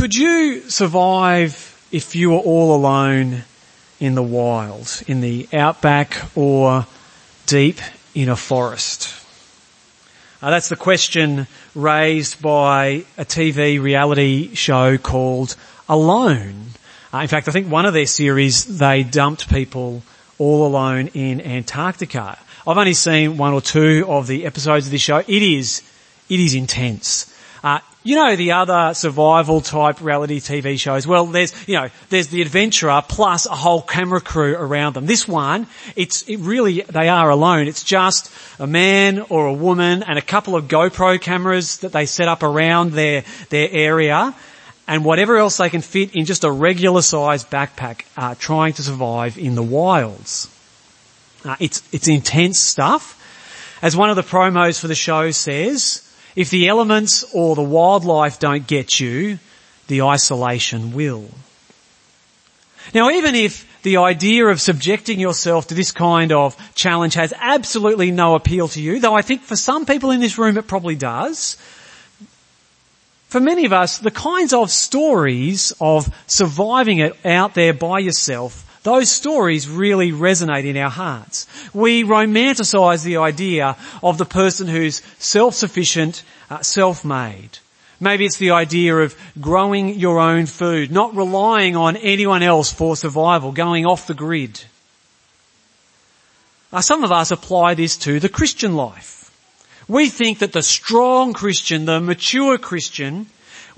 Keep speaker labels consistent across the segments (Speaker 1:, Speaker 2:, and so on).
Speaker 1: Could you survive if you were all alone in the wild, in the outback or deep in a forest? Uh, that's the question raised by a TV reality show called Alone. Uh, in fact, I think one of their series, they dumped people all alone in Antarctica. I've only seen one or two of the episodes of this show. It is, it is intense. Uh, you know the other survival type reality TV shows? Well, there's, you know, there's the adventurer plus a whole camera crew around them. This one, it's, it really, they are alone. It's just a man or a woman and a couple of GoPro cameras that they set up around their, their area and whatever else they can fit in just a regular sized backpack, uh, trying to survive in the wilds. Uh, it's, it's intense stuff. As one of the promos for the show says, if the elements or the wildlife don't get you, the isolation will. Now even if the idea of subjecting yourself to this kind of challenge has absolutely no appeal to you, though I think for some people in this room it probably does, for many of us, the kinds of stories of surviving it out there by yourself those stories really resonate in our hearts. We romanticize the idea of the person who's self-sufficient, uh, self-made. Maybe it's the idea of growing your own food, not relying on anyone else for survival, going off the grid. Uh, some of us apply this to the Christian life. We think that the strong Christian, the mature Christian,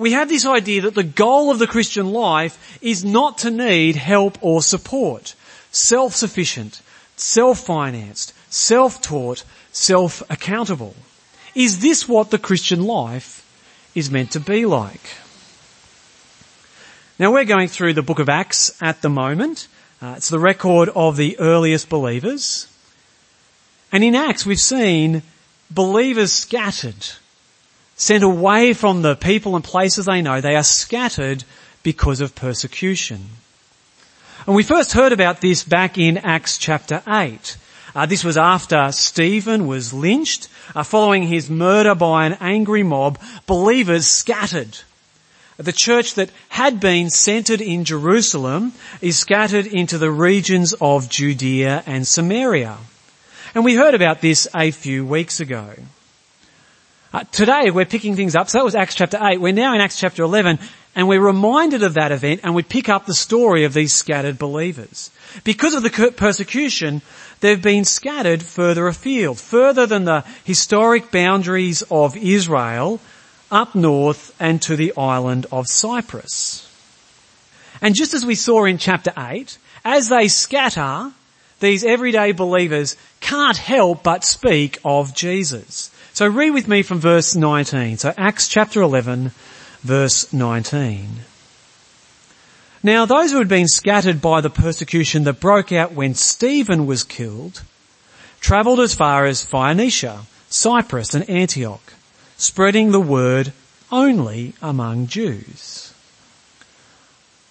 Speaker 1: we have this idea that the goal of the Christian life is not to need help or support. Self-sufficient, self-financed, self-taught, self-accountable. Is this what the Christian life is meant to be like? Now we're going through the book of Acts at the moment. Uh, it's the record of the earliest believers. And in Acts we've seen believers scattered sent away from the people and places they know. They are scattered because of persecution. And we first heard about this back in Acts chapter 8. Uh, this was after Stephen was lynched. Uh, following his murder by an angry mob, believers scattered. The church that had been centered in Jerusalem is scattered into the regions of Judea and Samaria. And we heard about this a few weeks ago. Uh, today we're picking things up. So that was Acts chapter 8. We're now in Acts chapter 11 and we're reminded of that event and we pick up the story of these scattered believers. Because of the persecution, they've been scattered further afield, further than the historic boundaries of Israel, up north and to the island of Cyprus. And just as we saw in chapter 8, as they scatter, these everyday believers can't help but speak of Jesus. So read with me from verse 19. So Acts chapter 11 verse 19. Now those who had been scattered by the persecution that broke out when Stephen was killed travelled as far as Phoenicia, Cyprus and Antioch, spreading the word only among Jews.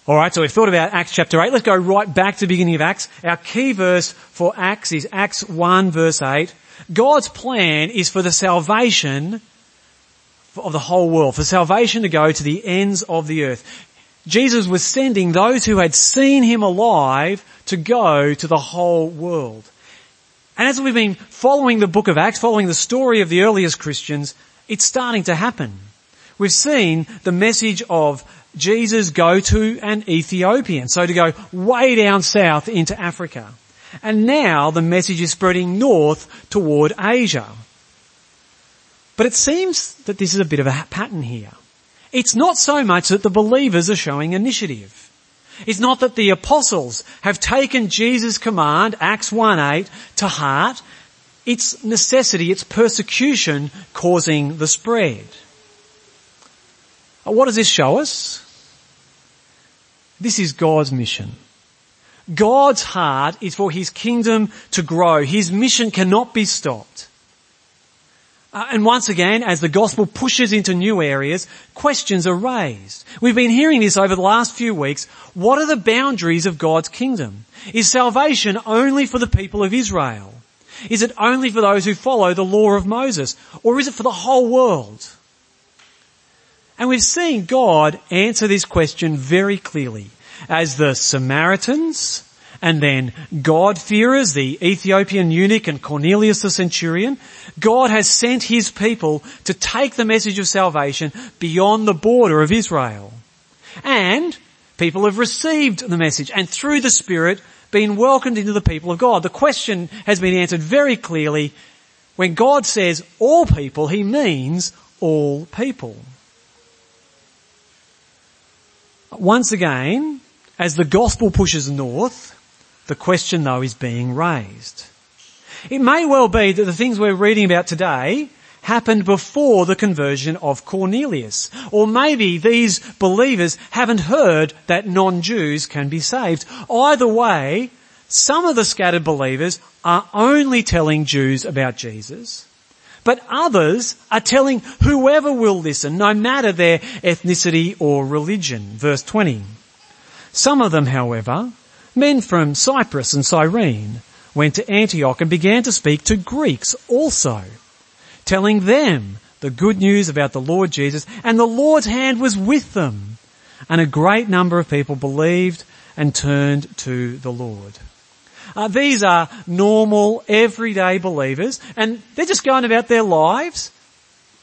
Speaker 1: Alright, so we've thought about Acts chapter 8. Let's go right back to the beginning of Acts. Our key verse for Acts is Acts 1 verse 8. God's plan is for the salvation of the whole world, for salvation to go to the ends of the earth. Jesus was sending those who had seen him alive to go to the whole world. And as we've been following the book of Acts, following the story of the earliest Christians, it's starting to happen. We've seen the message of Jesus go to an Ethiopian, so to go way down south into Africa. And now the message is spreading north toward Asia. But it seems that this is a bit of a pattern here. It's not so much that the believers are showing initiative. It's not that the apostles have taken Jesus' command, Acts 1-8, to heart. It's necessity, it's persecution causing the spread. What does this show us? This is God's mission. God's heart is for His kingdom to grow. His mission cannot be stopped. Uh, and once again, as the gospel pushes into new areas, questions are raised. We've been hearing this over the last few weeks. What are the boundaries of God's kingdom? Is salvation only for the people of Israel? Is it only for those who follow the law of Moses? Or is it for the whole world? And we've seen God answer this question very clearly as the Samaritans and then God-fearers, the Ethiopian eunuch and Cornelius the centurion, God has sent his people to take the message of salvation beyond the border of Israel. And people have received the message and through the Spirit been welcomed into the people of God. The question has been answered very clearly. When God says all people, he means all people. Once again, as the gospel pushes north, the question though is being raised. It may well be that the things we're reading about today happened before the conversion of Cornelius. Or maybe these believers haven't heard that non-Jews can be saved. Either way, some of the scattered believers are only telling Jews about Jesus, but others are telling whoever will listen, no matter their ethnicity or religion. Verse 20. Some of them, however, men from Cyprus and Cyrene, went to Antioch and began to speak to Greeks also, telling them the good news about the Lord Jesus, and the Lord's hand was with them. And a great number of people believed and turned to the Lord. Uh, these are normal, everyday believers, and they're just going about their lives.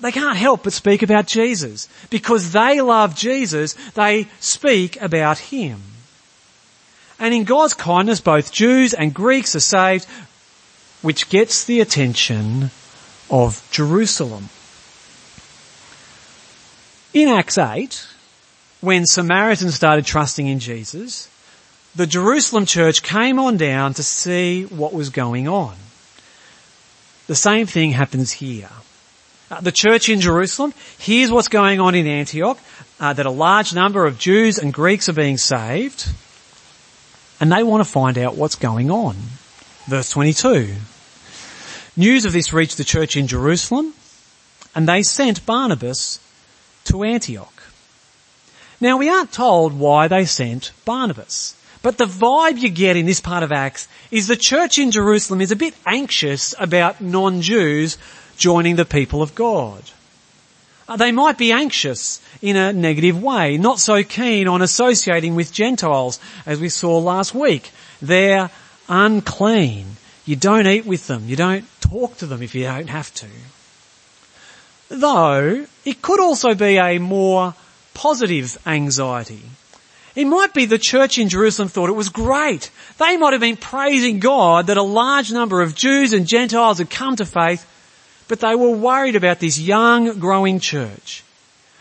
Speaker 1: They can't help but speak about Jesus. Because they love Jesus, they speak about Him. And in God's kindness, both Jews and Greeks are saved, which gets the attention of Jerusalem. In Acts 8, when Samaritans started trusting in Jesus, the Jerusalem church came on down to see what was going on. The same thing happens here. Uh, the church in Jerusalem hears what's going on in Antioch, uh, that a large number of Jews and Greeks are being saved, and they want to find out what's going on. Verse 22. News of this reached the church in Jerusalem, and they sent Barnabas to Antioch. Now we aren't told why they sent Barnabas. But the vibe you get in this part of Acts is the church in Jerusalem is a bit anxious about non-Jews joining the people of God. Uh, they might be anxious in a negative way, not so keen on associating with Gentiles, as we saw last week. They're unclean. You don't eat with them. You don't talk to them if you don't have to. Though, it could also be a more positive anxiety. It might be the church in Jerusalem thought it was great. They might have been praising God that a large number of Jews and Gentiles had come to faith, but they were worried about this young, growing church.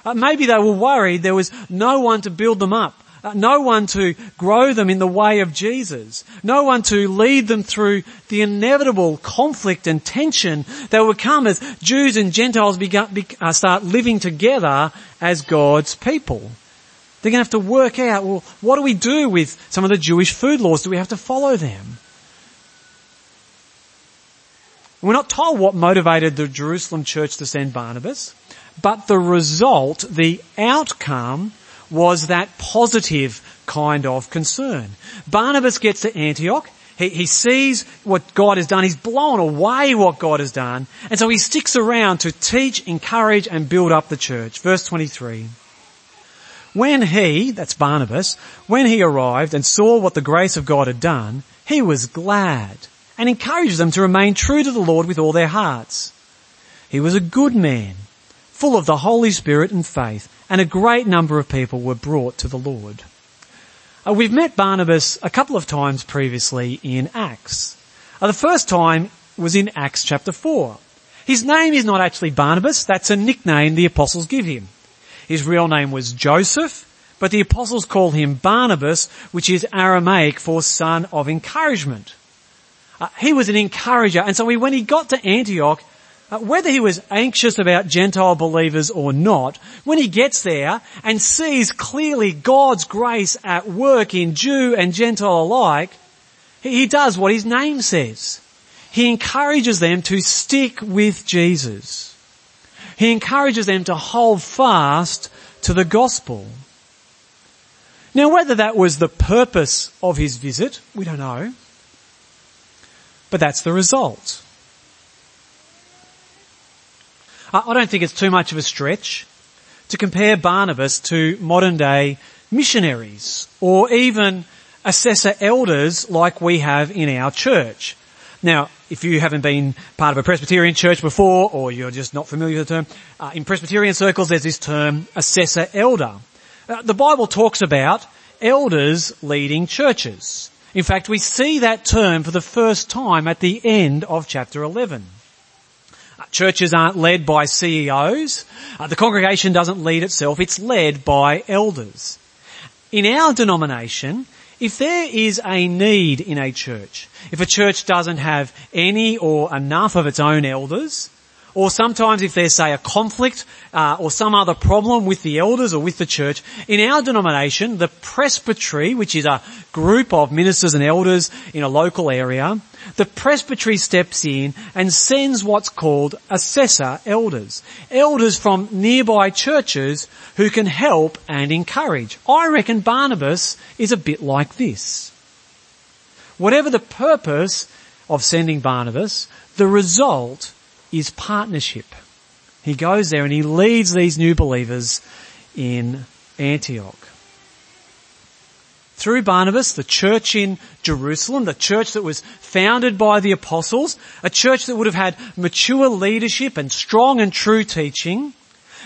Speaker 1: Uh, maybe they were worried there was no one to build them up, uh, no one to grow them in the way of Jesus, no one to lead them through the inevitable conflict and tension that would come as Jews and Gentiles begun, be, uh, start living together as God's people. They're going to have to work out, well, what do we do with some of the Jewish food laws? Do we have to follow them? We're not told what motivated the Jerusalem church to send Barnabas, but the result, the outcome, was that positive kind of concern. Barnabas gets to Antioch. He, he sees what God has done. He's blown away what God has done. And so he sticks around to teach, encourage, and build up the church. Verse 23. When he, that's Barnabas, when he arrived and saw what the grace of God had done, he was glad and encouraged them to remain true to the Lord with all their hearts. He was a good man, full of the Holy Spirit and faith, and a great number of people were brought to the Lord. Uh, we've met Barnabas a couple of times previously in Acts. Uh, the first time was in Acts chapter 4. His name is not actually Barnabas, that's a nickname the apostles give him. His real name was Joseph, but the apostles call him Barnabas, which is Aramaic for son of encouragement. Uh, he was an encourager, and so he, when he got to Antioch, uh, whether he was anxious about Gentile believers or not, when he gets there and sees clearly God's grace at work in Jew and Gentile alike, he, he does what his name says. He encourages them to stick with Jesus. He encourages them to hold fast to the gospel. Now whether that was the purpose of his visit, we don't know. But that's the result. I don't think it's too much of a stretch to compare Barnabas to modern day missionaries or even assessor elders like we have in our church. Now, if you haven't been part of a Presbyterian church before or you're just not familiar with the term, uh, in Presbyterian circles there's this term assessor elder. Uh, the Bible talks about elders leading churches. In fact, we see that term for the first time at the end of chapter 11. Uh, churches aren't led by CEOs. Uh, the congregation doesn't lead itself. It's led by elders. In our denomination, if there is a need in a church, if a church doesn't have any or enough of its own elders, or sometimes if there's say a conflict uh, or some other problem with the elders or with the church, in our denomination, the presbytery, which is a group of ministers and elders in a local area, the presbytery steps in and sends what's called assessor elders. Elders from nearby churches who can help and encourage. I reckon Barnabas is a bit like this. Whatever the purpose of sending Barnabas, the result is partnership. He goes there and he leads these new believers in Antioch. Through Barnabas, the church in Jerusalem, the church that was founded by the apostles, a church that would have had mature leadership and strong and true teaching,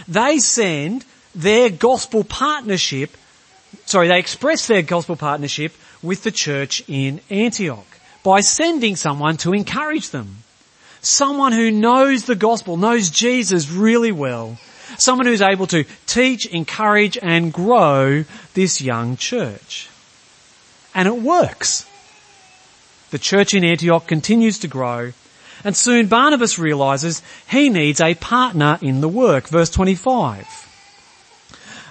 Speaker 1: they send their gospel partnership, sorry, they express their gospel partnership with the church in Antioch by sending someone to encourage them. Someone who knows the gospel, knows Jesus really well. Someone who's able to teach, encourage and grow this young church. And it works. The church in Antioch continues to grow and soon Barnabas realizes he needs a partner in the work. Verse 25.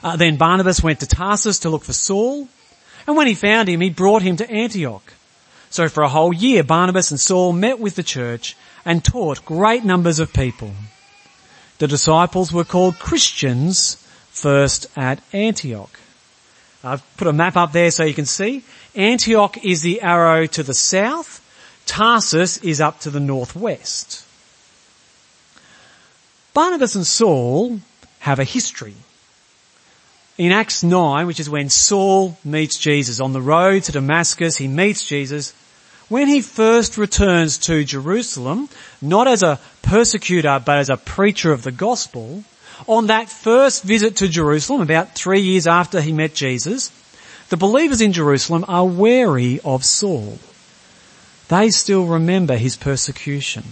Speaker 1: Uh, then Barnabas went to Tarsus to look for Saul and when he found him he brought him to Antioch. So for a whole year Barnabas and Saul met with the church and taught great numbers of people. The disciples were called Christians first at Antioch. I've put a map up there so you can see. Antioch is the arrow to the south. Tarsus is up to the northwest. Barnabas and Saul have a history. In Acts 9, which is when Saul meets Jesus on the road to Damascus, he meets Jesus when he first returns to Jerusalem, not as a persecutor but as a preacher of the gospel, on that first visit to Jerusalem, about three years after he met Jesus, the believers in Jerusalem are wary of Saul. They still remember his persecution.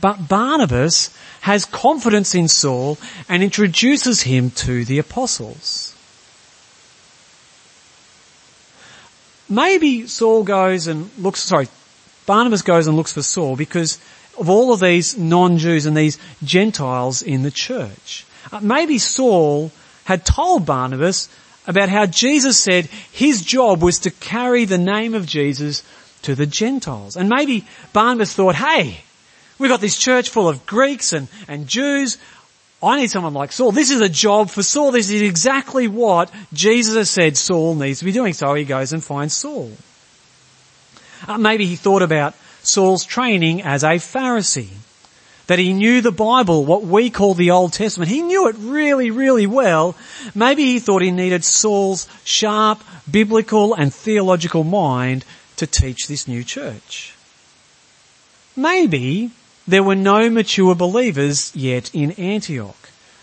Speaker 1: But Barnabas has confidence in Saul and introduces him to the apostles. Maybe Saul goes and looks, sorry, Barnabas goes and looks for Saul because of all of these non-Jews and these Gentiles in the church. Uh, maybe Saul had told Barnabas about how Jesus said his job was to carry the name of Jesus to the Gentiles. And maybe Barnabas thought, hey, we've got this church full of Greeks and, and Jews. I need someone like Saul. This is a job for Saul. This is exactly what Jesus has said Saul needs to be doing. So he goes and finds Saul. Uh, maybe he thought about Saul's training as a Pharisee. That he knew the Bible, what we call the Old Testament. He knew it really, really well. Maybe he thought he needed Saul's sharp biblical and theological mind to teach this new church. Maybe there were no mature believers yet in Antioch.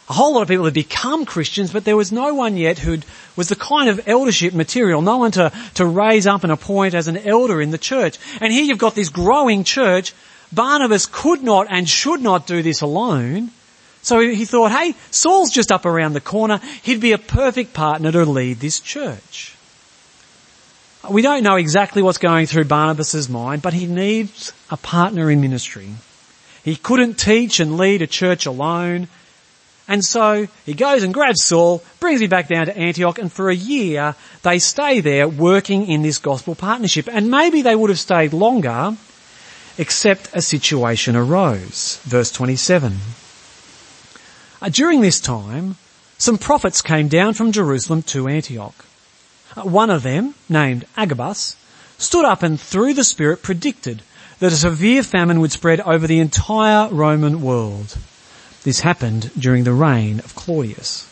Speaker 1: A whole lot of people had become Christians, but there was no one yet who was the kind of eldership material, no one to, to raise up and appoint as an elder in the church. And here you've got this growing church. Barnabas could not and should not do this alone. So he thought, hey, Saul's just up around the corner. He'd be a perfect partner to lead this church. We don't know exactly what's going through Barnabas's mind, but he needs a partner in ministry. He couldn't teach and lead a church alone. And so he goes and grabs Saul, brings him back down to Antioch, and for a year they stay there working in this gospel partnership. And maybe they would have stayed longer, except a situation arose. Verse 27. Uh, during this time, some prophets came down from Jerusalem to Antioch. Uh, one of them, named Agabus, stood up and through the Spirit predicted that a severe famine would spread over the entire Roman world. This happened during the reign of Claudius.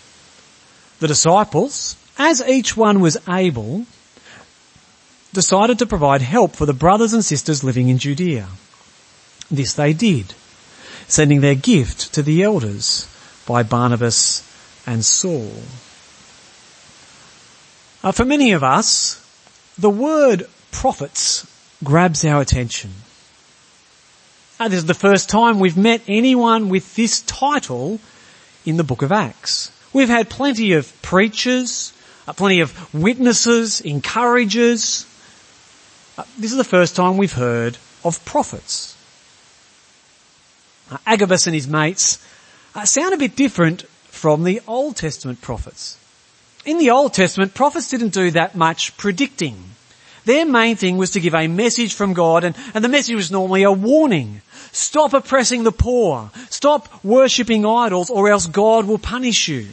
Speaker 1: The disciples, as each one was able, decided to provide help for the brothers and sisters living in Judea. This they did, sending their gift to the elders by Barnabas and Saul. Uh, for many of us, the word prophets grabs our attention. Uh, this is the first time we've met anyone with this title in the book of Acts. We've had plenty of preachers, uh, plenty of witnesses, encouragers. Uh, this is the first time we've heard of prophets. Uh, Agabus and his mates sound a bit different from the Old Testament prophets. In the Old Testament, prophets didn't do that much predicting. Their main thing was to give a message from God and, and the message was normally a warning. Stop oppressing the poor. Stop worshipping idols or else God will punish you.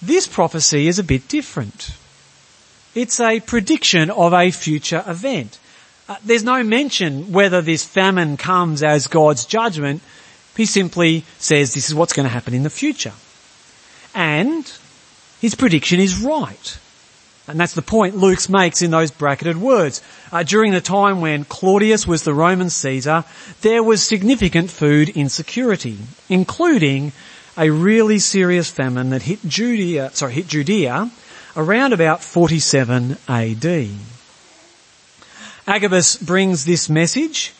Speaker 1: This prophecy is a bit different. It's a prediction of a future event. Uh, there's no mention whether this famine comes as God's judgment. He simply says this is what's going to happen in the future. And his prediction is right. And that's the point Luke makes in those bracketed words. Uh, during the time when Claudius was the Roman Caesar, there was significant food insecurity, including a really serious famine that hit Judea, sorry, hit Judea around about 47 AD. Agabus brings this message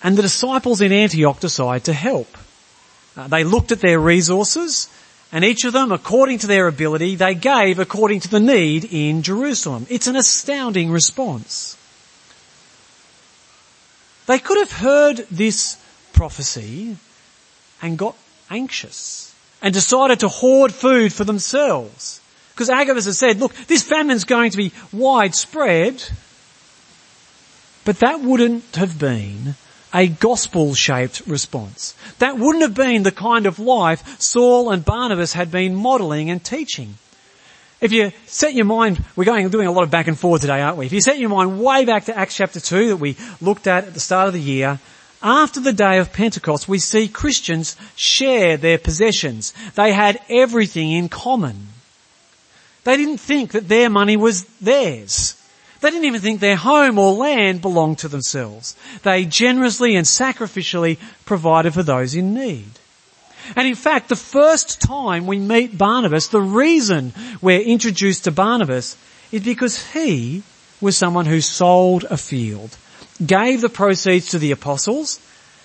Speaker 1: and the disciples in Antioch decide to help. Uh, they looked at their resources and each of them, according to their ability, they gave according to the need in Jerusalem. It's an astounding response. They could have heard this prophecy and got anxious and decided to hoard food for themselves. Because Agabus has said, look, this famine's going to be widespread. But that wouldn't have been a gospel shaped response. That wouldn't have been the kind of life Saul and Barnabas had been modeling and teaching. If you set your mind, we're going, doing a lot of back and forth today, aren't we? If you set your mind way back to Acts chapter 2 that we looked at at the start of the year, after the day of Pentecost, we see Christians share their possessions. They had everything in common. They didn't think that their money was theirs. They didn't even think their home or land belonged to themselves. They generously and sacrificially provided for those in need. And in fact, the first time we meet Barnabas, the reason we're introduced to Barnabas is because he was someone who sold a field, gave the proceeds to the apostles,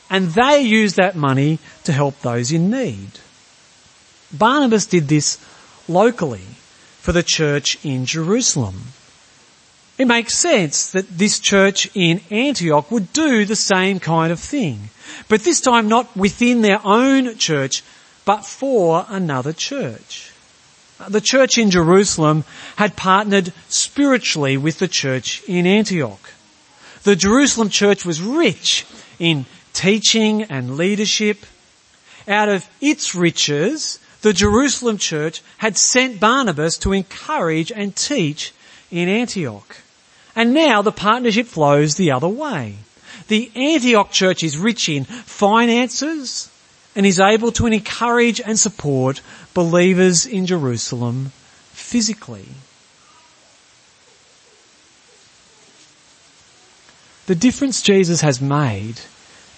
Speaker 1: and they used that money to help those in need. Barnabas did this locally for the church in Jerusalem. It makes sense that this church in Antioch would do the same kind of thing. But this time not within their own church, but for another church. The church in Jerusalem had partnered spiritually with the church in Antioch. The Jerusalem church was rich in teaching and leadership. Out of its riches, the Jerusalem church had sent Barnabas to encourage and teach in Antioch. And now the partnership flows the other way. The Antioch church is rich in finances and is able to encourage and support believers in Jerusalem physically. The difference Jesus has made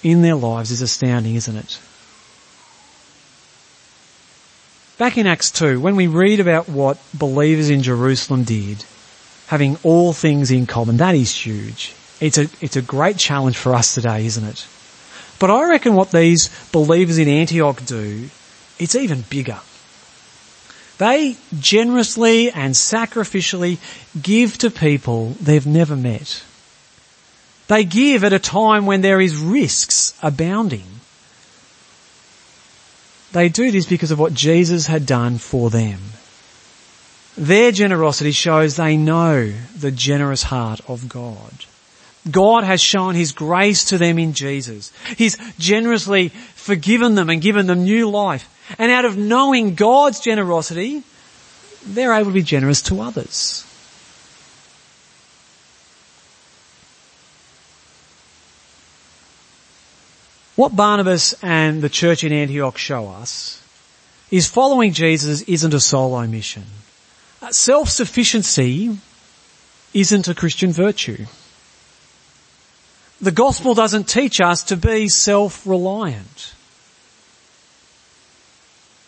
Speaker 1: in their lives is astounding, isn't it? Back in Acts 2, when we read about what believers in Jerusalem did, having all things in common. That is huge. It's a, it's a great challenge for us today, isn't it? But I reckon what these believers in Antioch do, it's even bigger. They generously and sacrificially give to people they've never met. They give at a time when there is risks abounding. They do this because of what Jesus had done for them. Their generosity shows they know the generous heart of God. God has shown His grace to them in Jesus. He's generously forgiven them and given them new life. And out of knowing God's generosity, they're able to be generous to others. What Barnabas and the church in Antioch show us is following Jesus isn't a solo mission. Self-sufficiency isn't a Christian virtue. The gospel doesn't teach us to be self-reliant.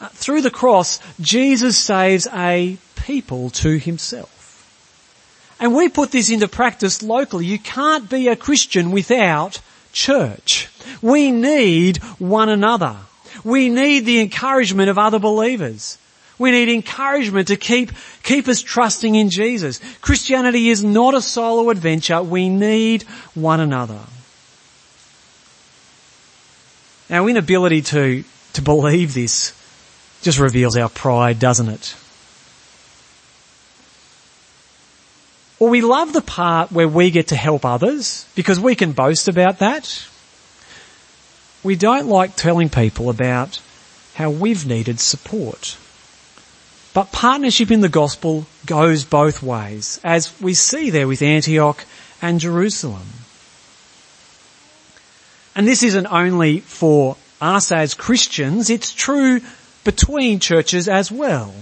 Speaker 1: Uh, through the cross, Jesus saves a people to himself. And we put this into practice locally. You can't be a Christian without church. We need one another. We need the encouragement of other believers. We need encouragement to keep, keep us trusting in Jesus. Christianity is not a solo adventure. We need one another. Our inability to, to believe this just reveals our pride, doesn't it? Well, we love the part where we get to help others because we can boast about that. We don't like telling people about how we've needed support. But partnership in the gospel goes both ways, as we see there with Antioch and Jerusalem. And this isn't only for us as Christians, it's true between churches as well.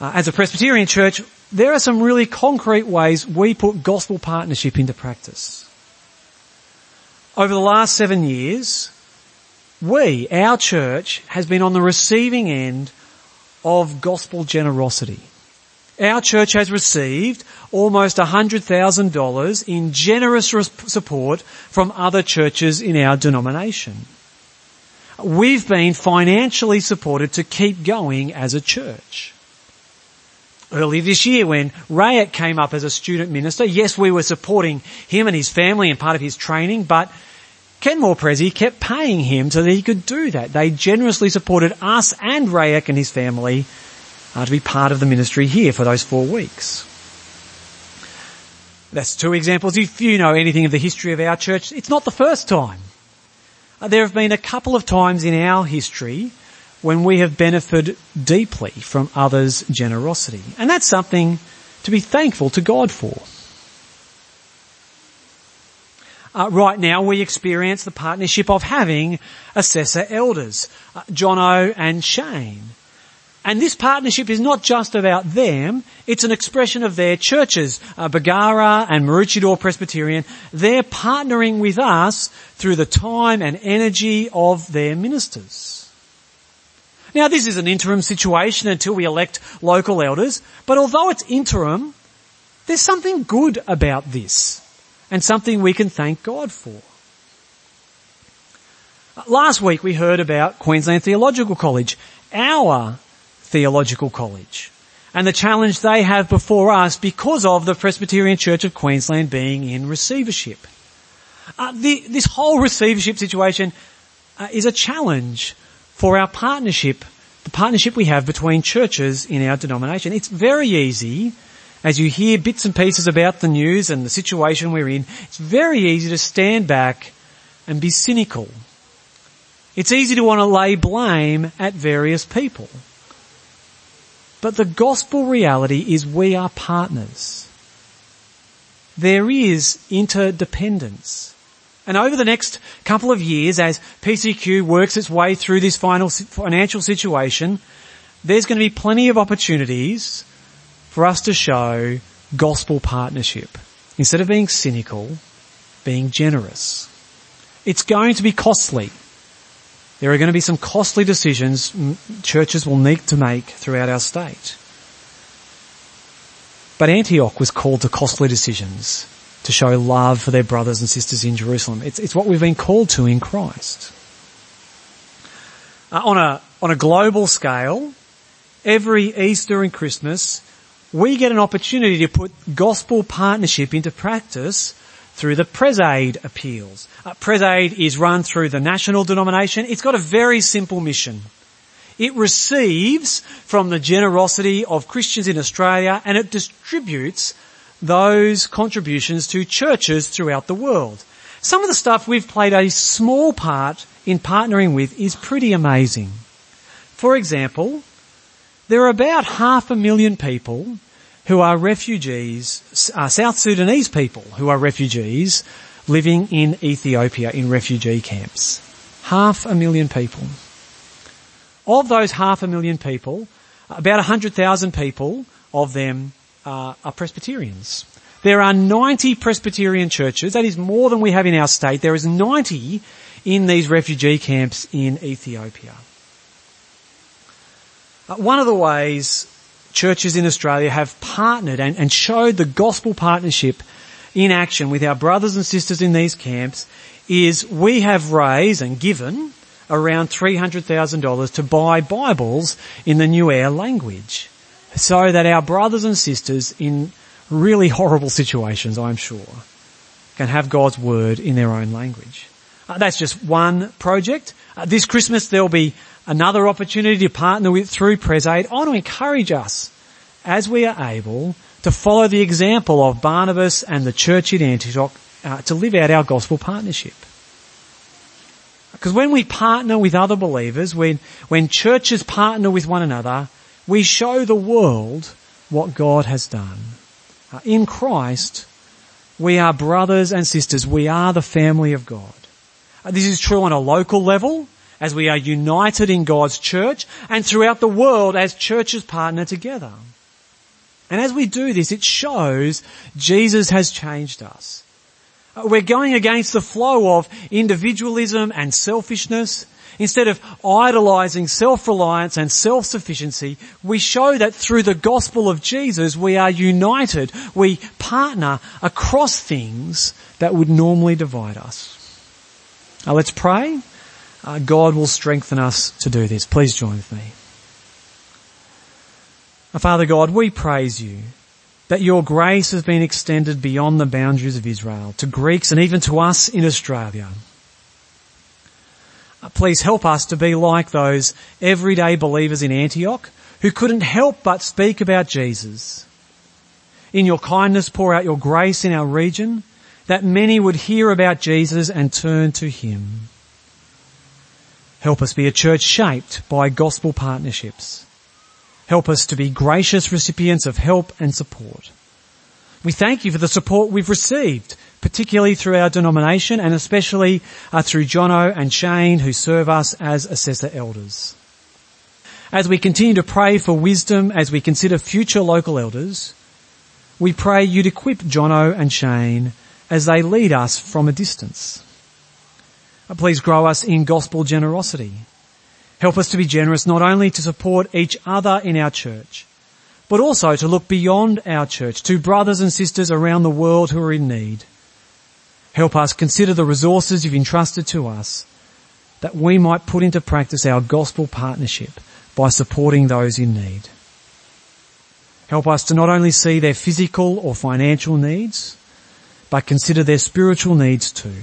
Speaker 1: Uh, as a Presbyterian church, there are some really concrete ways we put gospel partnership into practice. Over the last seven years, we, our church, has been on the receiving end of gospel generosity. Our church has received almost $100,000 in generous support from other churches in our denomination. We've been financially supported to keep going as a church earlier this year when Rayak came up as a student minister. Yes, we were supporting him and his family and part of his training, but Kenmore Prezi kept paying him so that he could do that. They generously supported us and Rayek and his family uh, to be part of the ministry here for those four weeks. That's two examples. If you know anything of the history of our church, it's not the first time. Uh, there have been a couple of times in our history when we have benefited deeply from others' generosity. And that's something to be thankful to God for. Uh, right now we experience the partnership of having assessor elders, uh, Jono and Shane. And this partnership is not just about them, it's an expression of their churches, uh, Bargara and Maroochydore Presbyterian. They're partnering with us through the time and energy of their ministers. Now this is an interim situation until we elect local elders, but although it's interim, there's something good about this and something we can thank God for. Last week we heard about Queensland Theological College, our theological college, and the challenge they have before us because of the Presbyterian Church of Queensland being in receivership. Uh, the, this whole receivership situation uh, is a challenge for our partnership, the partnership we have between churches in our denomination. It's very easy as you hear bits and pieces about the news and the situation we're in, it's very easy to stand back and be cynical. It's easy to want to lay blame at various people. But the gospel reality is we are partners. There is interdependence. And over the next couple of years, as PCQ works its way through this final financial situation, there's going to be plenty of opportunities for us to show gospel partnership. Instead of being cynical, being generous. It's going to be costly. There are going to be some costly decisions churches will need to make throughout our state. But Antioch was called to costly decisions to show love for their brothers and sisters in Jerusalem. It's, it's what we've been called to in Christ. Uh, on a, on a global scale, every Easter and Christmas, we get an opportunity to put gospel partnership into practice through the PresAid appeals. Uh, PresAid is run through the national denomination. It's got a very simple mission. It receives from the generosity of Christians in Australia and it distributes those contributions to churches throughout the world. Some of the stuff we've played a small part in partnering with is pretty amazing. For example, there are about half a million people who are refugees, uh, South Sudanese people who are refugees living in Ethiopia in refugee camps. Half a million people. Of those half a million people, about 100,000 people of them uh, are Presbyterians. There are 90 Presbyterian churches. That is more than we have in our state. There is 90 in these refugee camps in Ethiopia. Uh, one of the ways churches in Australia have partnered and, and showed the gospel partnership in action with our brothers and sisters in these camps is we have raised and given around $300,000 to buy Bibles in the Nuer language so that our brothers and sisters in really horrible situations, I'm sure, can have God's word in their own language. Uh, that's just one project. Uh, this Christmas there'll be another opportunity to partner with through PresAid. I want to encourage us as we are able to follow the example of Barnabas and the church in Antioch uh, to live out our gospel partnership. Because when we partner with other believers, when, when churches partner with one another, we show the world what God has done. Uh, in Christ, we are brothers and sisters. We are the family of God. Uh, this is true on a local level, as we are united in God's church, and throughout the world as churches partner together. And as we do this, it shows Jesus has changed us. Uh, we're going against the flow of individualism and selfishness. Instead of idolizing self-reliance and self-sufficiency, we show that through the gospel of Jesus we are united. We partner across things that would normally divide us. Now let's pray. Uh, God will strengthen us to do this. Please join with me. Father God, we praise you that your grace has been extended beyond the boundaries of Israel to Greeks and even to us in Australia. Uh, please help us to be like those everyday believers in Antioch who couldn't help but speak about Jesus. In your kindness, pour out your grace in our region that many would hear about Jesus and turn to him. Help us be a church shaped by gospel partnerships Help us to be gracious recipients of help and support. We thank you for the support we've received, particularly through our denomination and especially uh, through Jono and Shane who serve us as assessor elders. As we continue to pray for wisdom as we consider future local elders, we pray you'd equip Jono and Shane as they lead us from a distance. Uh, please grow us in gospel generosity Help us to be generous not only to support each other in our church, but also to look beyond our church to brothers and sisters around the world who are in need. Help us consider the resources you've entrusted to us that we might put into practice our gospel partnership by supporting those in need. Help us to not only see their physical or financial needs, but consider their spiritual needs too.